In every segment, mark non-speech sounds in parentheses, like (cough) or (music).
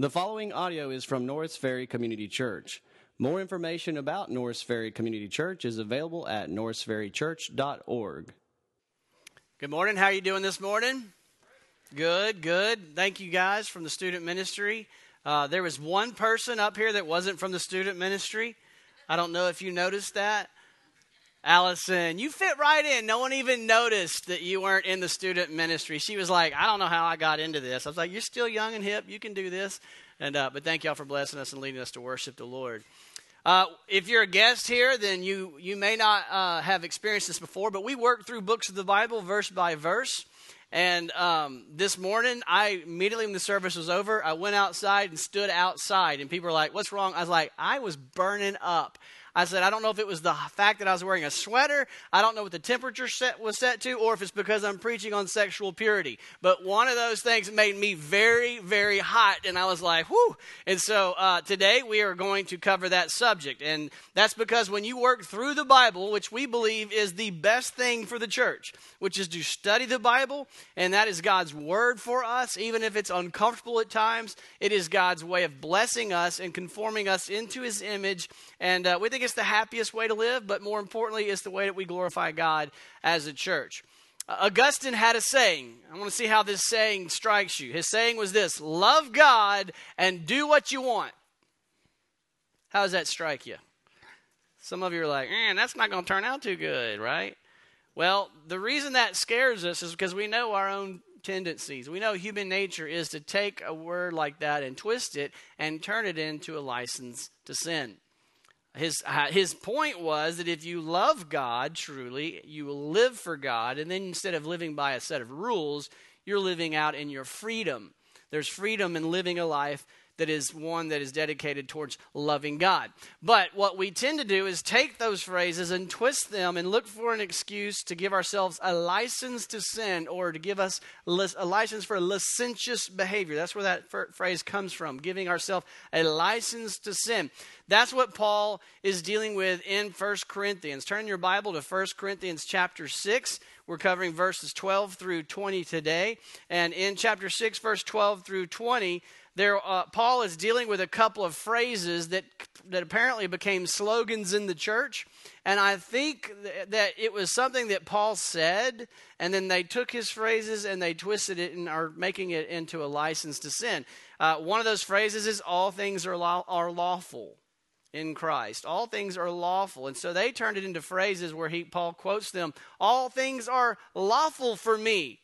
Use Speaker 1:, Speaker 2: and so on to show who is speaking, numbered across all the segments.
Speaker 1: The following audio is from Norris Ferry Community Church. More information about Norris Ferry Community Church is available at norrisferrychurch.org.
Speaker 2: Good morning. How are you doing this morning? Good, good. Thank you guys from the student ministry. Uh, there was one person up here that wasn't from the student ministry. I don't know if you noticed that. Allison, you fit right in. No one even noticed that you weren't in the student ministry. She was like, I don't know how I got into this. I was like, You're still young and hip. You can do this. And, uh, but thank y'all for blessing us and leading us to worship the Lord. Uh, if you're a guest here, then you, you may not uh, have experienced this before, but we work through books of the Bible verse by verse. And um, this morning, I immediately when the service was over, I went outside and stood outside, and people were like, "What's wrong?" I was like, "I was burning up." I said, I don't know if it was the fact that I was wearing a sweater. I don't know what the temperature set was set to, or if it's because I'm preaching on sexual purity. But one of those things made me very, very hot, and I was like, whew. And so uh, today we are going to cover that subject. And that's because when you work through the Bible, which we believe is the best thing for the church, which is to study the Bible, and that is God's word for us, even if it's uncomfortable at times, it is God's way of blessing us and conforming us into his image. And uh, we think it's the happiest way to live, but more importantly, it's the way that we glorify God as a church. Uh, Augustine had a saying. I want to see how this saying strikes you. His saying was this Love God and do what you want. How does that strike you? Some of you are like, man, that's not going to turn out too good, right? Well, the reason that scares us is because we know our own tendencies. We know human nature is to take a word like that and twist it and turn it into a license to sin. His, uh, his point was that if you love God truly, you will live for God, and then instead of living by a set of rules, you're living out in your freedom. There's freedom in living a life that is one that is dedicated towards loving God. But what we tend to do is take those phrases and twist them and look for an excuse to give ourselves a license to sin or to give us a license for licentious behavior. That's where that phrase comes from, giving ourselves a license to sin. That's what Paul is dealing with in 1 Corinthians. Turn your Bible to 1 Corinthians chapter 6. We're covering verses 12 through 20 today. And in chapter 6, verse 12 through 20, there, uh, Paul is dealing with a couple of phrases that, that apparently became slogans in the church. And I think th- that it was something that Paul said, and then they took his phrases and they twisted it and are making it into a license to sin. Uh, one of those phrases is, All things are, are lawful in Christ. All things are lawful. And so they turned it into phrases where he Paul quotes them, all things are lawful for me.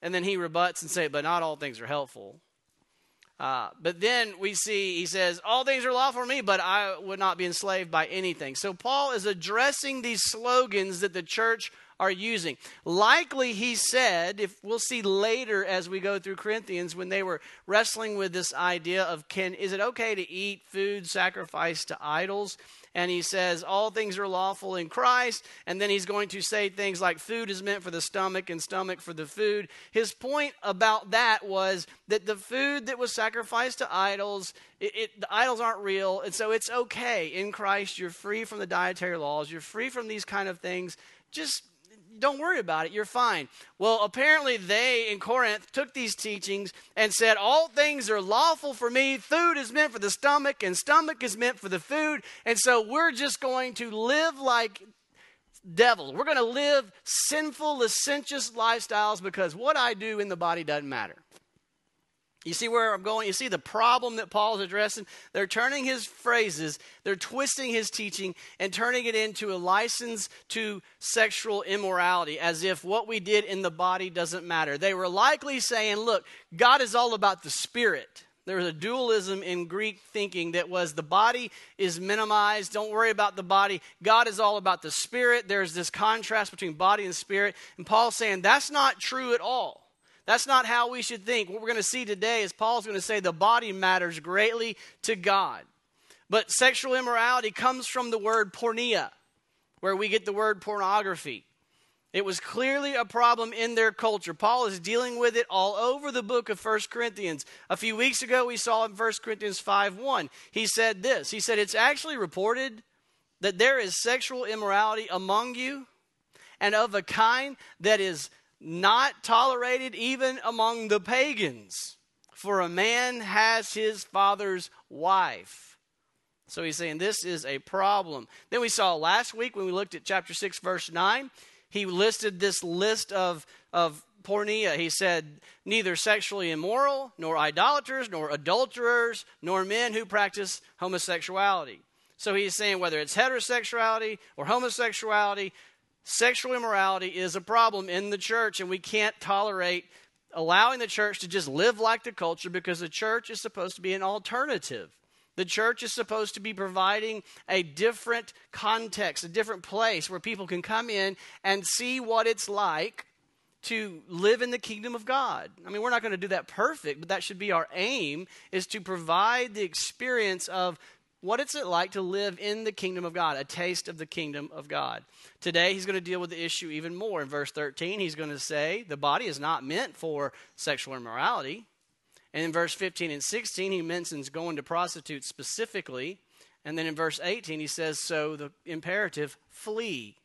Speaker 2: And then he rebuts and says, but not all things are helpful. Uh, but then we see he says, All things are lawful for me, but I would not be enslaved by anything. So Paul is addressing these slogans that the church are using. Likely, he said, if we'll see later as we go through Corinthians, when they were wrestling with this idea of can is it okay to eat food sacrificed to idols? And he says, All things are lawful in Christ. And then he's going to say things like food is meant for the stomach and stomach for the food. His point about that was that the food that was sacrificed to idols, it, it, the idols aren't real. And so it's okay. In Christ, you're free from the dietary laws, you're free from these kind of things. Just don't worry about it. You're fine. Well, apparently they in Corinth took these teachings and said, All things are lawful for me. Food is meant for the stomach, and stomach is meant for the food. And so we're just going to live like devils. We're going to live sinful, licentious lifestyles because what I do in the body doesn't matter. You see where I'm going? You see the problem that Paul is addressing? They're turning his phrases, they're twisting his teaching, and turning it into a license to sexual immorality, as if what we did in the body doesn't matter. They were likely saying, look, God is all about the spirit. There was a dualism in Greek thinking that was the body is minimized. Don't worry about the body. God is all about the spirit. There's this contrast between body and spirit. And Paul's saying that's not true at all. That's not how we should think. What we're going to see today is Paul's going to say the body matters greatly to God. But sexual immorality comes from the word porneia, where we get the word pornography. It was clearly a problem in their culture. Paul is dealing with it all over the book of 1 Corinthians. A few weeks ago, we saw in 1 Corinthians 5 1, he said this. He said, It's actually reported that there is sexual immorality among you, and of a kind that is not tolerated even among the pagans. For a man has his father's wife. So he's saying this is a problem. Then we saw last week when we looked at chapter 6, verse 9, he listed this list of, of porneia. He said, neither sexually immoral, nor idolaters, nor adulterers, nor men who practice homosexuality. So he's saying whether it's heterosexuality or homosexuality, sexual immorality is a problem in the church, and we can't tolerate allowing the church to just live like the culture because the church is supposed to be an alternative. The church is supposed to be providing a different context, a different place where people can come in and see what it's like to live in the kingdom of God. I mean, we're not going to do that perfect, but that should be our aim is to provide the experience of what is it like to live in the kingdom of God, a taste of the kingdom of God. Today, he's going to deal with the issue even more. In verse 13, he's going to say the body is not meant for sexual immorality. And in verse 15 and 16, he mentions going to prostitutes specifically. And then in verse 18, he says, So the imperative, flee.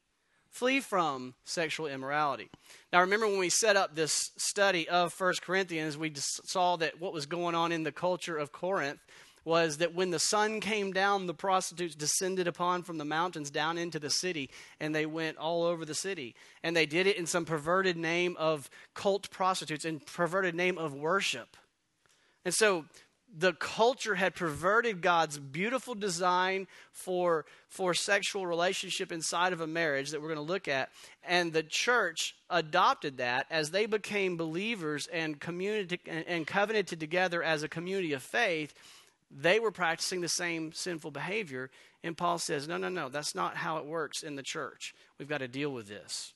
Speaker 2: Flee from sexual immorality. Now, remember when we set up this study of 1 Corinthians, we saw that what was going on in the culture of Corinth was that when the sun came down, the prostitutes descended upon from the mountains down into the city, and they went all over the city. And they did it in some perverted name of cult prostitutes and perverted name of worship. And so the culture had perverted God's beautiful design for, for sexual relationship inside of a marriage that we're going to look at. And the church adopted that as they became believers and, community, and, and covenanted together as a community of faith they were practicing the same sinful behavior. And Paul says, no, no, no, that's not how it works in the church. We've got to deal with this.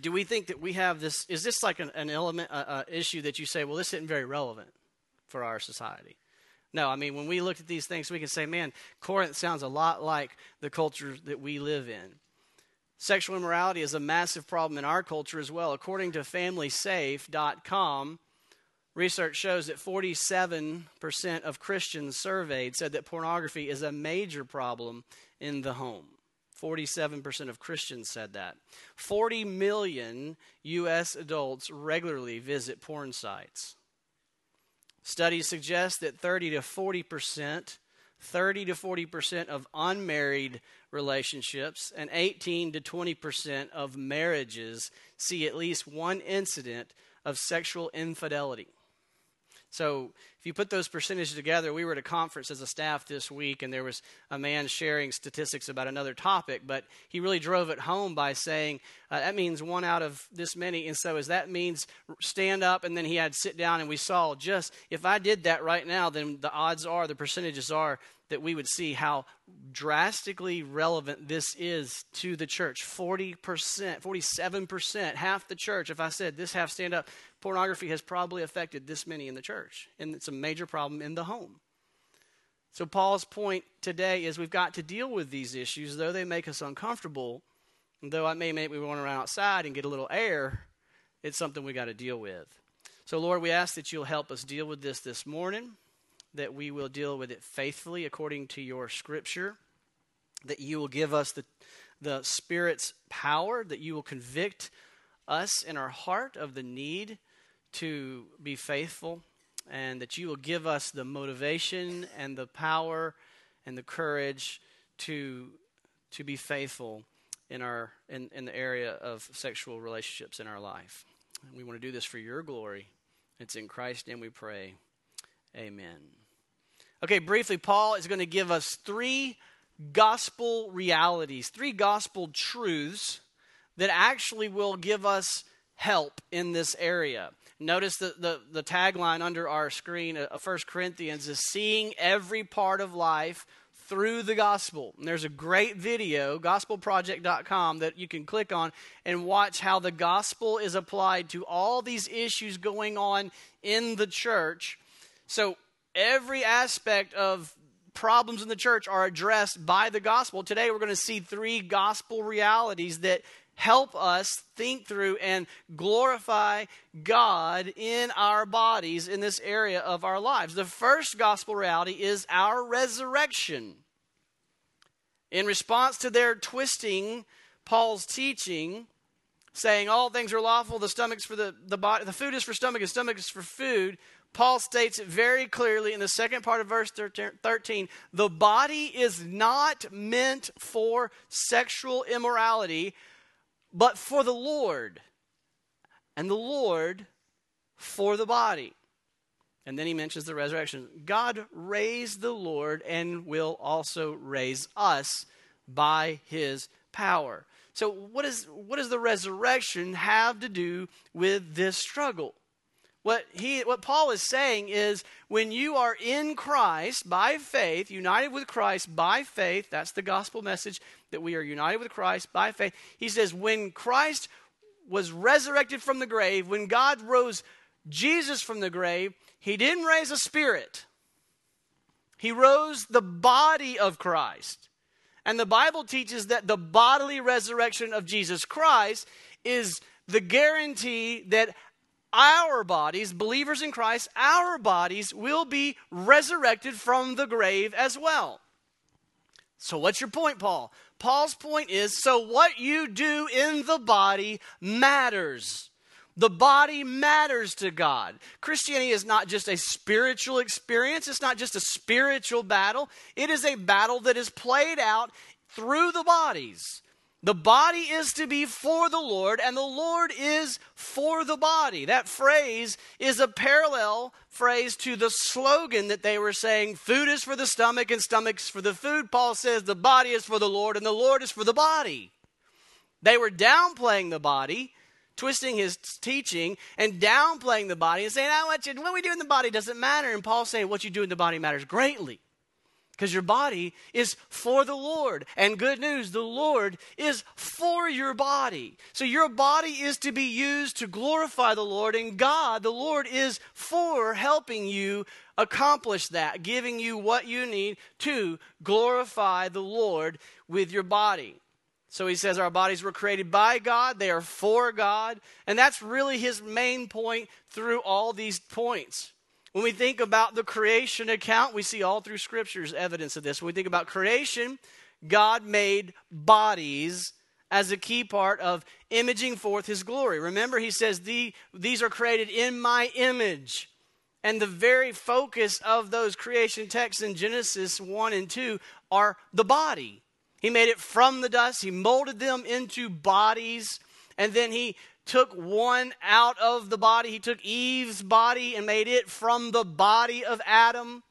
Speaker 2: Do we think that we have this? Is this like an, an element, uh, issue that you say, well, this isn't very relevant for our society? No, I mean, when we look at these things, we can say, man, Corinth sounds a lot like the culture that we live in. Sexual immorality is a massive problem in our culture as well. According to FamilySafe.com, Research shows that 47% of Christians surveyed said that pornography is a major problem in the home. 47% of Christians said that. 40 million U.S. adults regularly visit porn sites. Studies suggest that 30 to 40%, 30 to 40% of unmarried relationships and 18 to 20% of marriages see at least one incident of sexual infidelity. So if you put those percentages together, we were at a conference as a staff this week, and there was a man sharing statistics about another topic, but he really drove it home by saying uh, that means one out of this many. And so, as that means stand up, and then he had sit down, and we saw just if I did that right now, then the odds are, the percentages are that we would see how drastically relevant this is to the church. 40%, 47%, half the church. If I said this half stand up, pornography has probably affected this many in the church. And it's a major problem in the home. So, Paul's point today is we've got to deal with these issues, though they make us uncomfortable. And though I may make me want to run outside and get a little air, it's something we got to deal with. So, Lord, we ask that you'll help us deal with this this morning that we will deal with it faithfully according to your scripture, that you will give us the, the Spirit's power, that you will convict us in our heart of the need to be faithful, and that you will give us the motivation and the power and the courage to, to be faithful in, our, in, in the area of sexual relationships in our life. And we want to do this for your glory. It's in Christ's name we pray. Amen. Okay, briefly, Paul is going to give us three gospel realities, three gospel truths that actually will give us help in this area. Notice the, the, the tagline under our screen of uh, 1 Corinthians is seeing every part of life through the gospel. And there's a great video, gospelproject.com, that you can click on and watch how the gospel is applied to all these issues going on in the church. So, every aspect of problems in the church are addressed by the gospel. Today we're going to see three gospel realities that help us think through and glorify God in our bodies in this area of our lives. The first gospel reality is our resurrection. In response to their twisting Paul's teaching, saying all things are lawful, the stomach's for the, the body, the food is for stomach, and stomach is for food, Paul states it very clearly in the second part of verse 13 the body is not meant for sexual immorality, but for the Lord, and the Lord for the body. And then he mentions the resurrection. God raised the Lord and will also raise us by his power. So, what, is, what does the resurrection have to do with this struggle? What, he, what Paul is saying is when you are in Christ by faith, united with Christ by faith, that's the gospel message that we are united with Christ by faith. He says, when Christ was resurrected from the grave, when God rose Jesus from the grave, he didn't raise a spirit, he rose the body of Christ. And the Bible teaches that the bodily resurrection of Jesus Christ is the guarantee that our bodies, believers in Christ, our bodies will be resurrected from the grave as well. So, what's your point, Paul? Paul's point is so what you do in the body matters. The body matters to God. Christianity is not just a spiritual experience, it's not just a spiritual battle. It is a battle that is played out through the bodies. The body is to be for the Lord, and the Lord is for the body. That phrase is a parallel phrase to the slogan that they were saying food is for the stomach and stomach's for the food. Paul says the body is for the Lord, and the Lord is for the body. They were downplaying the body, twisting his teaching, and downplaying the body and saying, oh, what, you, what we do in the body doesn't matter. And Paul's saying, what you do in the body matters greatly because your body is for the Lord. And good news, the Lord is for your body. So your body is to be used to glorify the Lord, and God, the Lord, is for helping you accomplish that, giving you what you need to glorify the Lord with your body. So he says our bodies were created by God, they are for God, and that's really his main point through all these points. When we think about the creation account, we see all through scriptures evidence of this. When we think about creation, God made bodies as a key part of imaging forth his glory. Remember, he says, the, These are created in my image. And the very focus of those creation texts in Genesis 1 and 2 are the body. He made it from the dust, he molded them into bodies, and then he took one out of the body. He took Eve's body and made it from the body of Adam.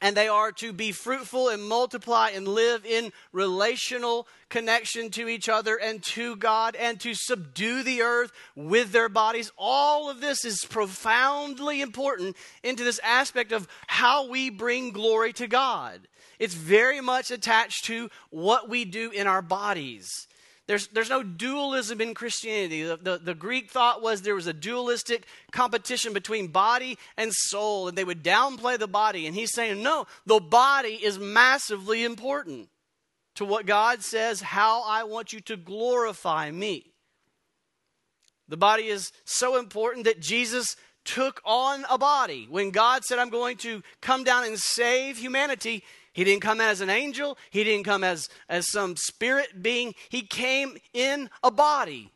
Speaker 2: And they are to be fruitful and multiply and live in relational connection to each other and to God and to subdue the earth with their bodies. All of this is profoundly important into this aspect of how we bring glory to God. It's very much attached to what we do in our bodies. There's, there's no dualism in Christianity. The, the, the, Greek thought was there was a dualistic competition between body and soul, and they would downplay the body. And he's saying, no, the body is massively important to what God says, how I want you to glorify me. The body is so important that Jesus took on a body. When God said, I'm going to come down and save humanity, he didn't come as an angel. He didn't come as, as some spirit being. He came in a body.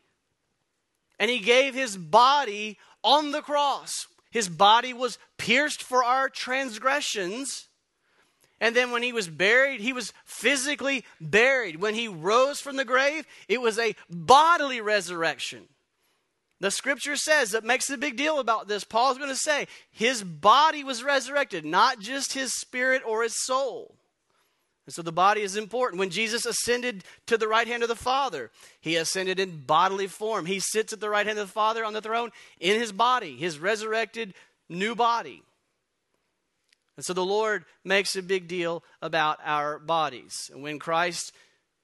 Speaker 2: And he gave his body on the cross. His body was pierced for our transgressions. And then when he was buried, he was physically buried. When he rose from the grave, it was a bodily resurrection. The scripture says that makes a big deal about this. Paul's going to say his body was resurrected, not just his spirit or his soul. And so the body is important. When Jesus ascended to the right hand of the Father, he ascended in bodily form. He sits at the right hand of the Father on the throne in his body, his resurrected new body. And so the Lord makes a big deal about our bodies. And when Christ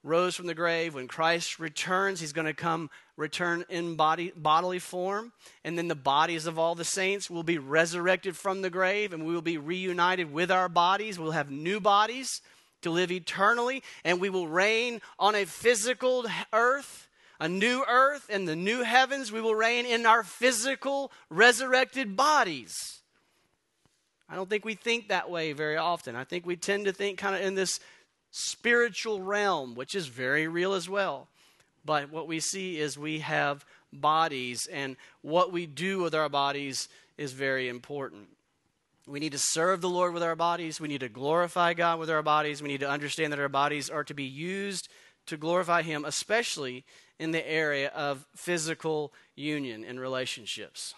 Speaker 2: rose from the grave, when Christ returns, he's going to come return in body, bodily form. And then the bodies of all the saints will be resurrected from the grave, and we will be reunited with our bodies. We'll have new bodies to live eternally, and we will reign on a physical earth. A new earth and the new heavens, we will reign in our physical, resurrected bodies. I don't think we think that way very often. I think we tend to think kind of in this spiritual realm, which is very real as well. But what we see is we have bodies, and what we do with our bodies is very important. We need to serve the Lord with our bodies. We need to glorify God with our bodies. We need to understand that our bodies are to be used to glorify Him, especially in the area of physical union and relationships.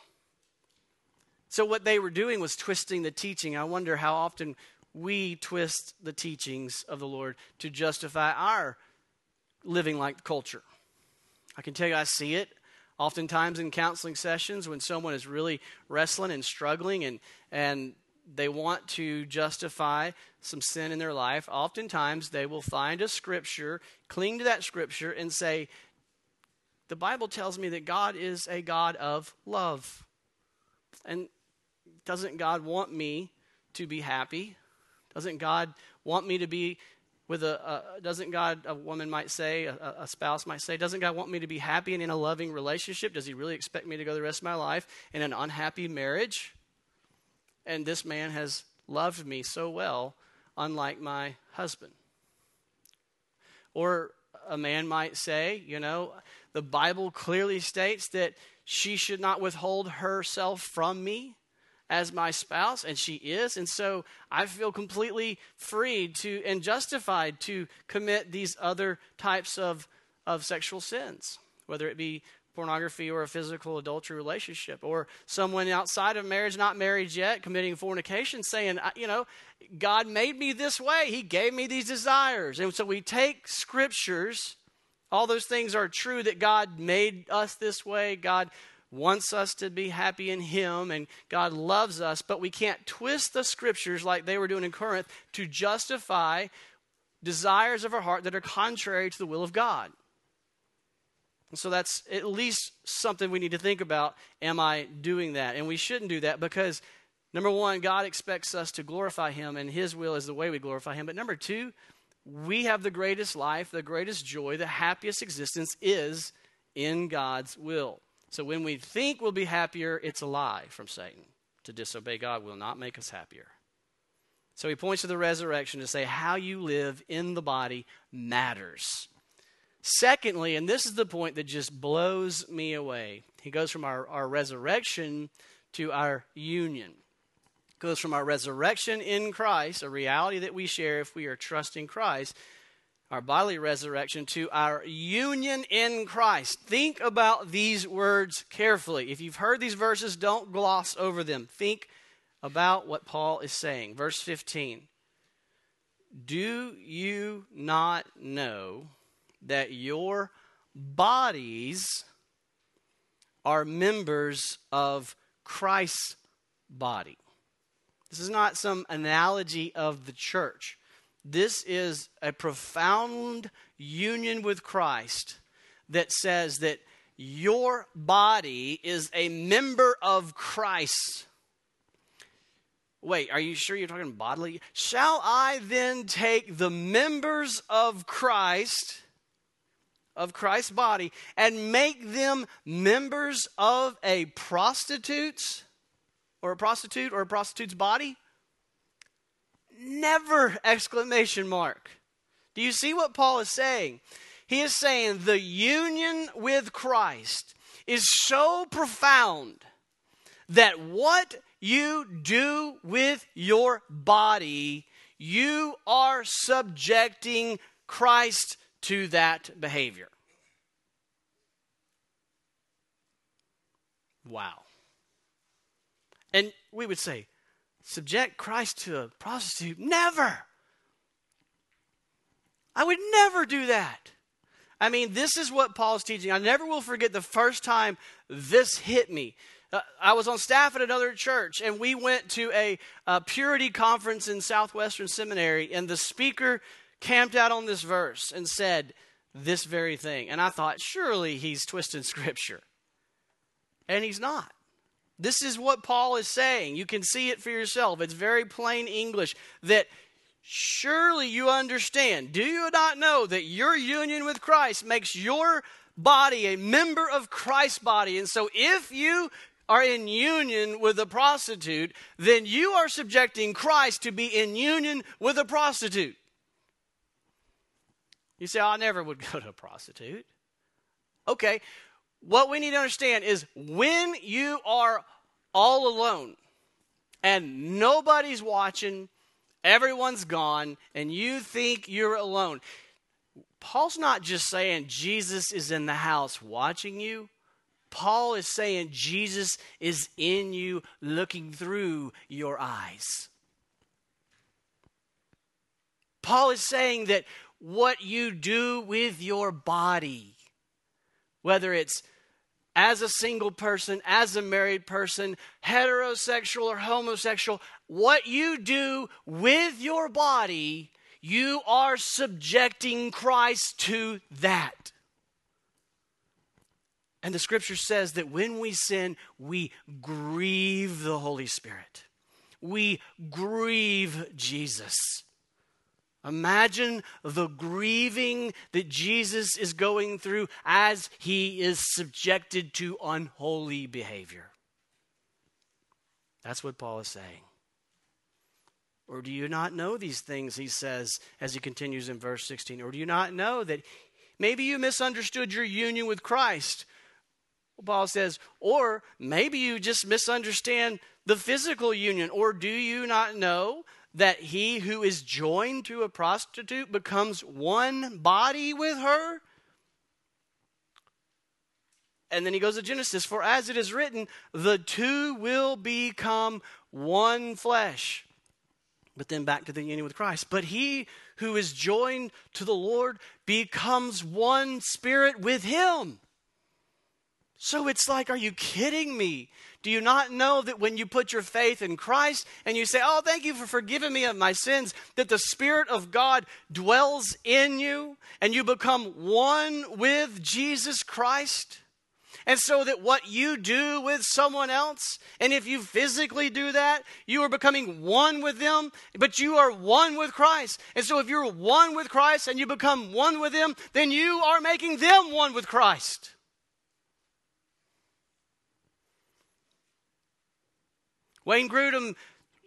Speaker 2: So, what they were doing was twisting the teaching. I wonder how often we twist the teachings of the Lord to justify our living like culture. I can tell you, I see it oftentimes in counseling sessions when someone is really wrestling and struggling and, and they want to justify some sin in their life. Oftentimes, they will find a scripture, cling to that scripture, and say, The Bible tells me that God is a God of love. And doesn't God want me to be happy? Doesn't God want me to be with a, a doesn't God, a woman might say, a, a, spouse might say, doesn't God want me to be happy and in a loving relationship? Does He really expect me to go the rest of my life in an unhappy marriage? And this man has loved me so well, unlike my husband. Or a man might say, you know, the Bible clearly states that she should not withhold herself from me as my spouse, and she is. And so I feel completely free to and justified to commit these other types of, of sexual sins, whether it be pornography or a physical adultery relationship, or someone outside of marriage, not married yet, committing fornication, saying, you know, God made me this way. He gave me these desires. And so we take scriptures, all those things are true that God made us this way. God wants us to be happy in Him and God loves us, but we can't twist the scriptures like they were doing in Corinth to justify desires of our heart that are contrary to the will of God. And so that's at least something we need to think about. Am I doing that? And we shouldn't do that because, number one, God expects us to glorify Him, and His will is the way we glorify Him. But number two, we have the greatest life, the greatest joy, the happiest existence is in God's will. So when we think we'll be happier, it's a lie from Satan. To disobey God will not make us happier. So he points to the resurrection to say how you live in the body matters. Secondly, and this is the point that just blows me away, he goes from our, our resurrection to our union. Goes from our resurrection in Christ, a reality that we share if we are trusting Christ, our bodily resurrection to our union in Christ. Think about these words carefully. If you've heard these verses, don't gloss over them. Think about what Paul is saying. Verse 15 Do you not know that your bodies are members of Christ's body? This is not some analogy of the church. This is a profound union with Christ that says that your body is a member of Christ. Wait, are you sure you're talking bodily? Shall I then take the members of Christ, of Christ's body, and make them members of a prostitute's or a prostitute or a prostitute's body? Never! Exclamation mark. Do you see what Paul is saying? He is saying the union with Christ is so profound that what you do with your body, you are subjecting Christ to that behavior. Wow. And we would say, subject Christ to a prostitute. Never. I would never do that. I mean, this is what Paul's teaching. I never will forget the first time this hit me. Uh, I was on staff at another church, and we went to a, a purity conference in Southwestern Seminary, and the speaker camped out on this verse and said this very thing. And I thought, surely he's twisting (laughs) scripture. And he's not. This is what Paul is saying. You can see it for yourself. It's very plain English that surely you understand. Do you not know that your union with Christ makes your body a member of Christ's body? And so if you are in union with a prostitute, then you are subjecting Christ to be in union with a prostitute. You say, I never would (laughs) go to a prostitute. Okay, what we need to understand is when you are all alone and nobody's watching, everyone's gone, and you think you're alone. Paul's not just saying Jesus is in the house watching you. Paul is saying Jesus is in you looking through your eyes. Paul is saying that what you do with your body, whether it's as a single person, as a married person, heterosexual or homosexual, what you do with your body, you are subjecting Christ to that. And the scripture says that when we sin, we grieve the Holy Spirit. We grieve Jesus. Imagine the grieving that Jesus is going through as he is subjected to unholy behavior. That's what Paul is saying. Or do you not know these things, he says as he continues in verse 16? Or do you not know that maybe you misunderstood your union with Christ? Paul says, or maybe you just misunderstand the physical union. Or do you not know that he who is joined to a prostitute becomes one body with her? And then he goes to Genesis, for as it is written, the two will become one flesh. But then back to the union with Christ. But he who is joined to the Lord becomes one spirit with him. So it's like, are you kidding me? Do you not know that when you put your faith in Christ and you say, Oh, thank you for forgiving me of my sins, that the Spirit of God dwells in you and you become one with Jesus Christ? And so that what you do with someone else, and if you physically do that, you are becoming one with them, but you are one with Christ. And so if you're one with Christ and you become one with them, then you are making them one with Christ. Wayne Grudem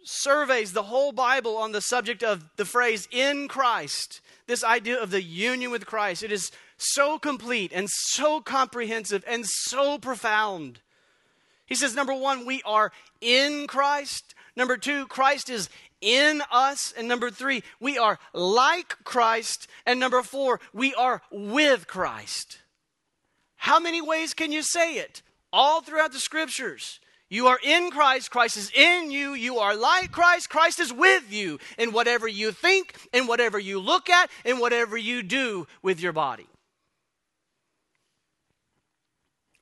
Speaker 2: surveys the whole Bible on the subject of the phrase in Christ, this idea of the union with Christ. It is so complete and so comprehensive and so profound. He says, number one, we are in Christ. Number two, Christ is in us. And number three, we are like Christ. And number four, we are with Christ. How many ways can you say it? All throughout the scriptures. You are in Christ, Christ is in you, you are like Christ, Christ is with you in whatever you think, in whatever you look at, in whatever you do with your body.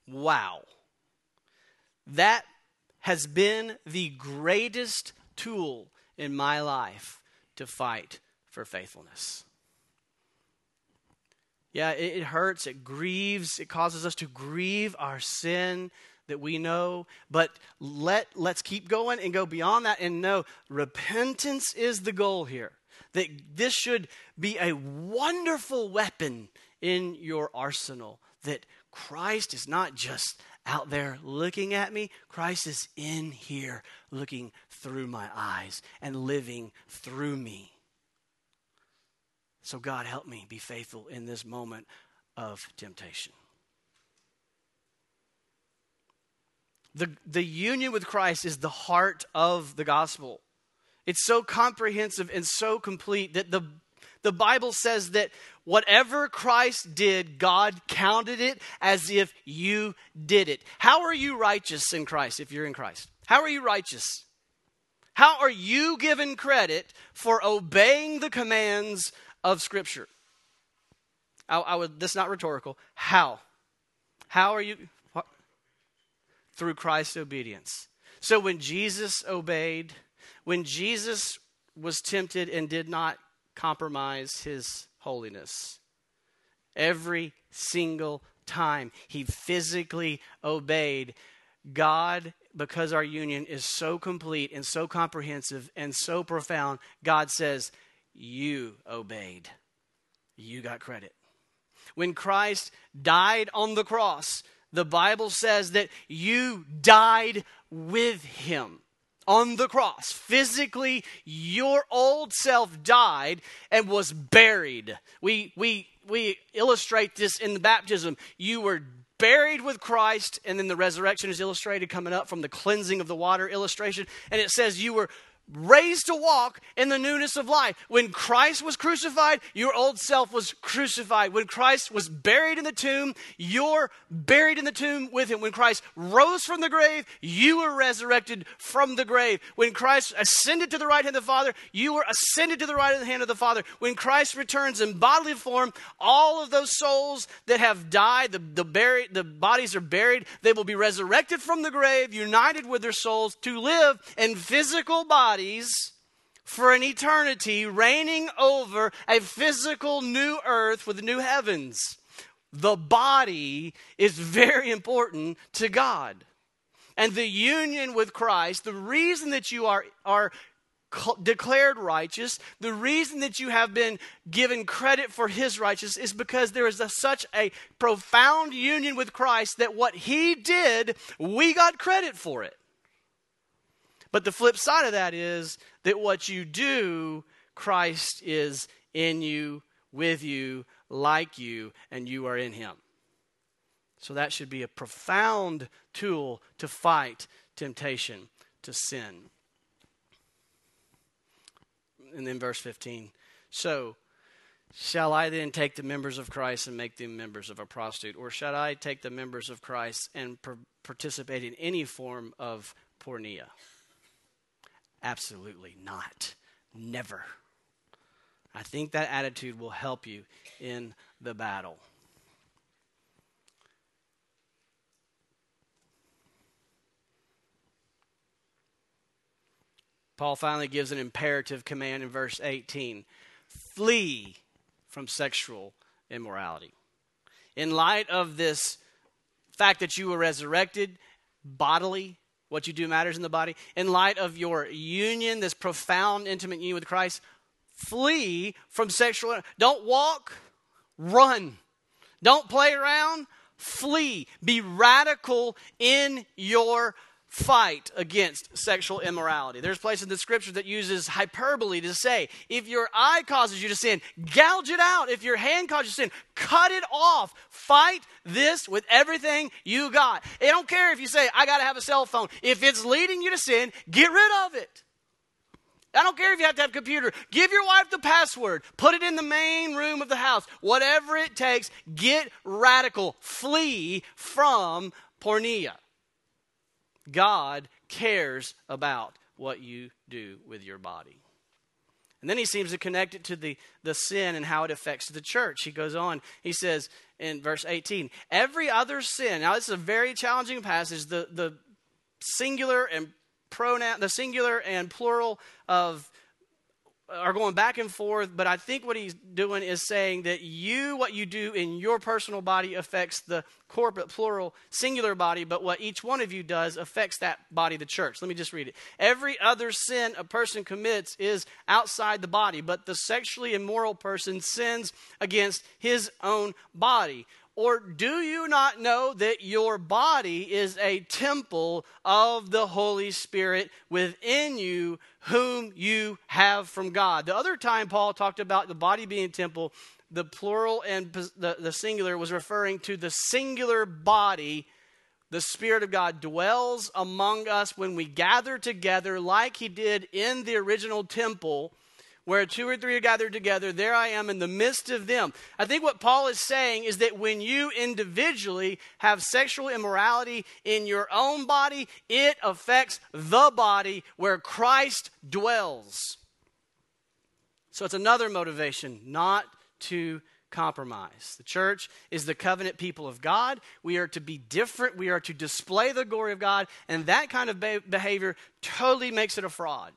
Speaker 2: Wow. That has been the greatest tool in my life to fight for faithfulness. Yeah, it, hurts, it grieves, it causes us to grieve our sin, that we know, but let, let's keep going and go beyond that and know repentance is the goal here. That this should be a wonderful weapon in your arsenal. That Christ is not just out there looking at me, Christ is in here looking through my eyes and living through me. So, God, help me be faithful in this moment of temptation. The, the union with Christ is the heart of the gospel. It's so comprehensive and so complete that the, the Bible says that whatever Christ did, God counted it as if you did it. How are you righteous in Christ if you're in Christ? How are you righteous? How are you given credit for obeying the commands of Scripture? I, I would. This is not rhetorical. How? How are you? Through Christ's obedience. So when Jesus obeyed, when Jesus was tempted and did not compromise his holiness, every single time he physically obeyed, God, because our union is so complete and so comprehensive and so profound, God says, You obeyed. You got credit. When Christ died on the cross, the Bible says that you died with him on the cross. Physically, your old self died and was buried. We, we, we illustrate this in the baptism. You were buried with Christ, and then the resurrection is illustrated coming up from the cleansing of the water illustration. And it says, You were raised to walk in the newness of life. When Christ was crucified, your old self was crucified. When Christ was buried in the tomb, you're buried in the tomb with him. When Christ rose from the grave, you were resurrected from the grave. When Christ ascended to the right hand of the Father, you were ascended to the right hand of the Father. When Christ returns in bodily form, all of those souls that have died, the, the, buried, the bodies are buried, they will be resurrected from the grave, united with their souls to live in physical bodies bodies for an eternity, reigning over a physical new earth with new heavens. The body is very important to God. And the union with Christ, the reason that you are, are declared righteous, the reason that you have been given credit for his righteousness is because there is a, such a profound union with Christ that what he did, we got credit for it. But the flip side of that is that what you do, Christ is in you, with you, like you, and you are in him. So that should be a profound tool to fight temptation to sin. And then verse 15. So, shall I then take the members of Christ and make them members of a prostitute? Or shall I take the members of Christ and participate in any form of porneia? Absolutely not. Never. I think that attitude will help you in the battle. Paul finally gives an imperative command in verse 18 flee from sexual immorality. In light of this fact that you were resurrected bodily, what you do matters in the body. In light of your union, this profound, intimate union with Christ, flee from sexual. Don't walk, run. Don't play around, flee. Be radical in your fight against sexual immorality. There's places in the scripture that uses hyperbole to say, if your eye causes you to sin, gouge it out. If your hand causes you to sin, cut it off. Fight this with everything you got. I don't care if you say, I got to have a cell phone. If it's leading you to sin, get rid of it. I don't care if you have to have a computer. Give your wife the password. Put it in the main room of the house. Whatever it takes, get radical. Flee from porneia. God cares about what you do with your body. And then he seems to connect it to the, the sin and how it affects the church. He goes on, he says in verse 18, every other sin. Now, this is a very challenging passage. The, the singular and pronoun, the singular and plural of are going back and forth, but I think what he's doing is saying that you, what you do in your personal body affects the corporate, plural, singular body, but what each one of you does affects that body, the church. Let me just read it. Every other sin a person commits is outside the body, but the sexually immoral person sins against his own body. Or do you not know that your body is a temple of the Holy Spirit within you, whom you have from God? The other time Paul talked about the body being temple, the plural and the, the singular was referring to the singular body. The Spirit of God dwells among us when we gather together, like He did in the original temple where two or three are gathered together, there I am in the midst of them. I think what Paul is saying is that when you individually have sexual immorality in your own body, it affects the body where Christ dwells. So it's another motivation not to compromise. The church is the covenant people of God. We are to be different. We are to display the glory of God. And that kind of behavior totally makes it a fraud.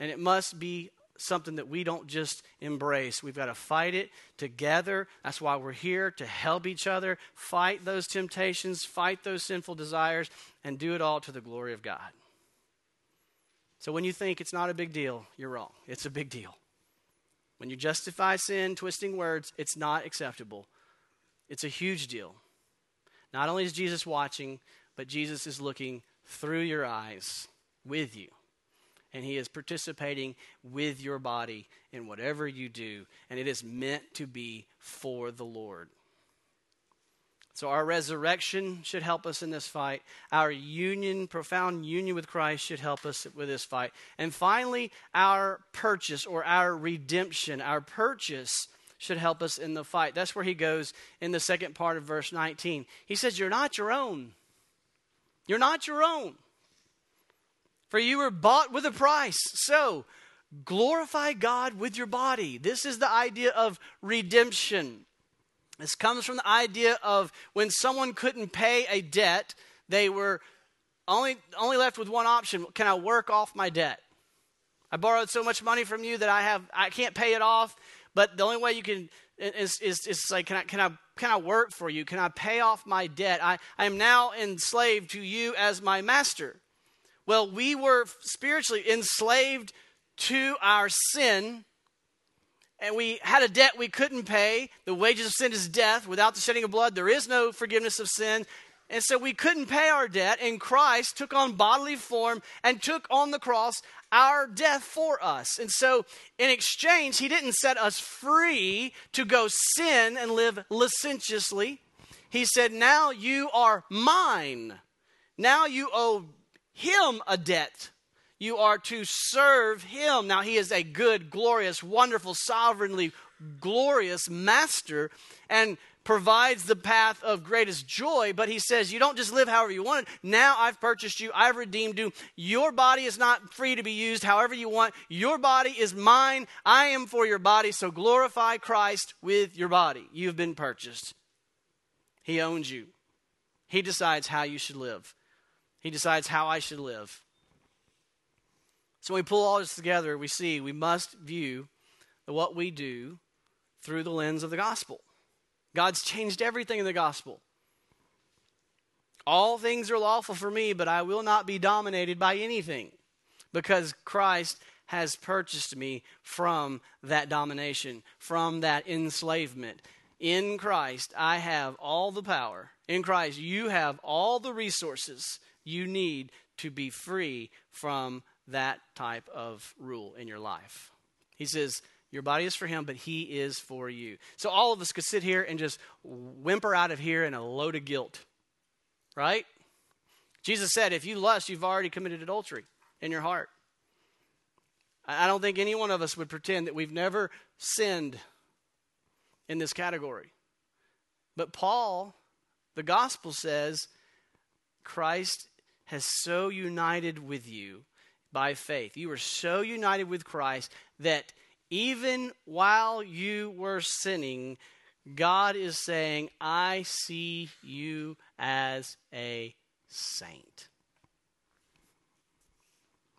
Speaker 2: And it must be something that we don't just embrace. We've got to fight it together. That's why we're here to help each other fight those temptations, fight those sinful desires, and do it all to the glory of God. So when you think it's not a big deal, you're wrong. It's a big deal. When you justify sin, twisting words, it's not acceptable. It's a huge deal. Not only is Jesus watching, but Jesus is looking through your eyes with you and He is participating with your body in whatever you do, and it is meant to be for the Lord. So, our resurrection should help us in this fight. Our union, profound union with Christ, should help us with this fight. And finally, our purchase or our redemption. Our purchase should help us in the fight. That's where he goes in the second part of verse 19. He says, You're not your own. You're not your own. For you were bought with a price. So, glorify God with your body. This is the idea of redemption. This comes from the idea of when someone couldn't pay a debt, they were only, only left with one option can I work off my debt? I borrowed so much money from you that I have I can't pay it off, but the only way you can is, is, is like can I, can, I, can I work for you? Can I pay off my debt? I, I am now enslaved to you as my master. Well, we were spiritually enslaved to our sin and we had a debt we couldn't pay. The wages of sin is death. Without the shedding of blood, there is no forgiveness of sin. And so we couldn't pay our debt, and Christ took on bodily form and took on the cross our death for us. And so, in exchange, He didn't set us free to go sin and live licentiously. He said, Now you are mine. Now you owe Him a debt. You are to serve him. Now, he is a good, glorious, wonderful, sovereignly glorious master and provides the path of greatest joy. But he says, You don't just live however you want. Now I've purchased you, I've redeemed you. Your body is not free to be used however you want. Your body is mine. I am for your body. So glorify Christ with your body. You've been purchased. He owns you. He decides how you should live, He decides how I should live. So when we pull all this together, we see we must view what we do through the lens of the gospel. God's changed everything in the gospel. All things are lawful for me, but I will not be dominated by anything because Christ has purchased me from that domination, from that enslavement. In Christ, I have all the power. In Christ, you have all the resources you need to be free from that type of rule in your life. He says, Your body is for him, but he is for you. So all of us could sit here and just whimper out of here in a load of guilt, right? Jesus said, If you lust, you've already committed adultery in your heart. I don't think any one of us would pretend that we've never sinned in this category. But Paul, the gospel says, Christ has so united with you by faith. You were so united with Christ that even while you were sinning, God is saying, I see you as a saint.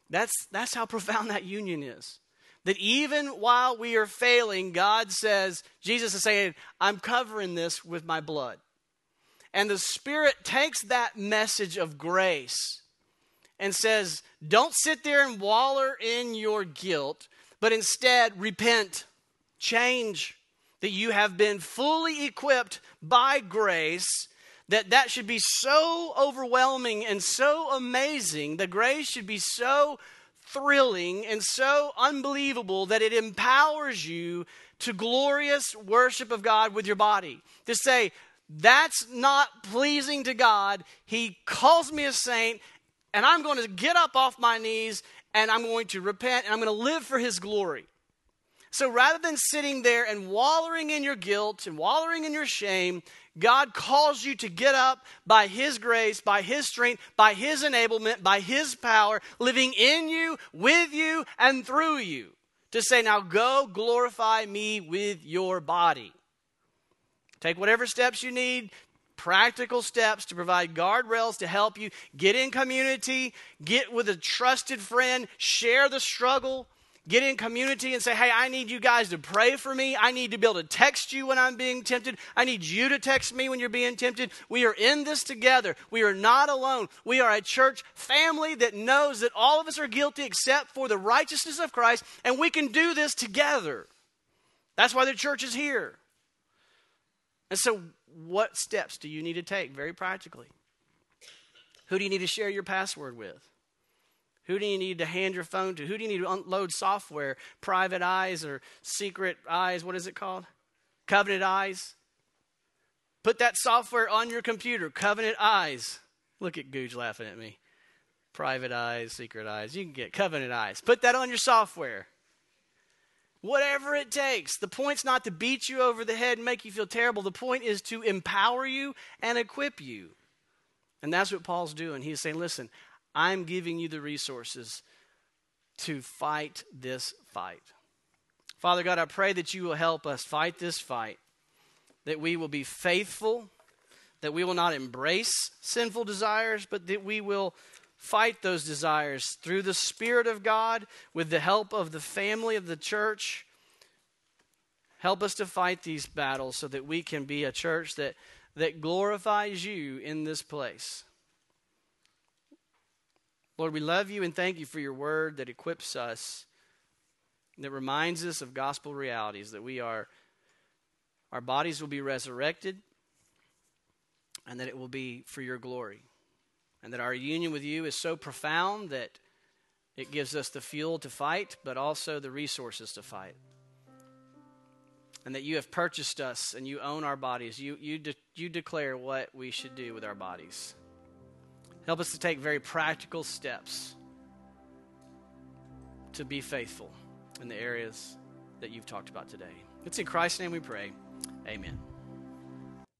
Speaker 2: That's, that's how profound that union is. That even while we are failing, God says, Jesus is saying, I'm covering this with my blood. And the Spirit takes that message of grace and says, Don't sit there and waller in your guilt, but instead repent, change, that you have been fully equipped by grace. That that should be so overwhelming and so amazing. The grace should be so thrilling and so unbelievable that it empowers you to glorious worship of God with your body. To say, that's not pleasing to God. He calls me a saint, and I'm going to get up off my knees and I'm going to repent and I'm going to live for His glory. So rather than sitting there and wallowing in your guilt and wallowing in your shame, God calls you to get up by His grace, by His strength, by His enablement, by His power, living in you, with you, and through you. To say, now go glorify me with your body. Take whatever steps you need practical steps to provide guardrails to help you get in community, get with a trusted friend, share the struggle, get in community and say, hey, I need you guys to pray for me. I need to be able to text you when I'm being tempted. I need you to text me when you're being tempted. We are in this together. We are not alone. We are a church family that knows that all of us are guilty except for the righteousness of Christ, and we can do this together. That's why the church is here. And so what steps do you need to take very practically? Who do you need to share your password with? Who do you need to hand your phone to? Who do you need to unload software? Private eyes or secret eyes? What is it called? Covenant eyes? Put that software on your computer, Covenant Eyes. Look at Googe laughing at me. Private eyes, secret eyes. You can get covenant eyes. Put that on your software. Whatever it takes. The point's not to beat you over the head and make you feel terrible. The point is to empower you and equip you. And that's what Paul's doing. He's saying, listen, I'm giving you the resources to fight this fight. Father God, I pray that you will help us fight this fight, that we will be faithful, that we will not embrace sinful desires, but that we will fight those desires through the Spirit of God with the help of the family of the church. Help us to fight these battles so that we can be a church that, that glorifies you in this place. Lord, we love you and thank you for your word that equips us, that reminds us of gospel realities, that we are, our bodies will be resurrected, and that it will be for your glory and that our union with you is so profound that it gives us the fuel to fight, but also the resources to fight. And that you have purchased us and you own our bodies. You, you, de- you declare what we should do with our bodies. Help us to take very practical steps to be faithful in the areas that you've talked about today. It's in Christ's name we pray. Amen.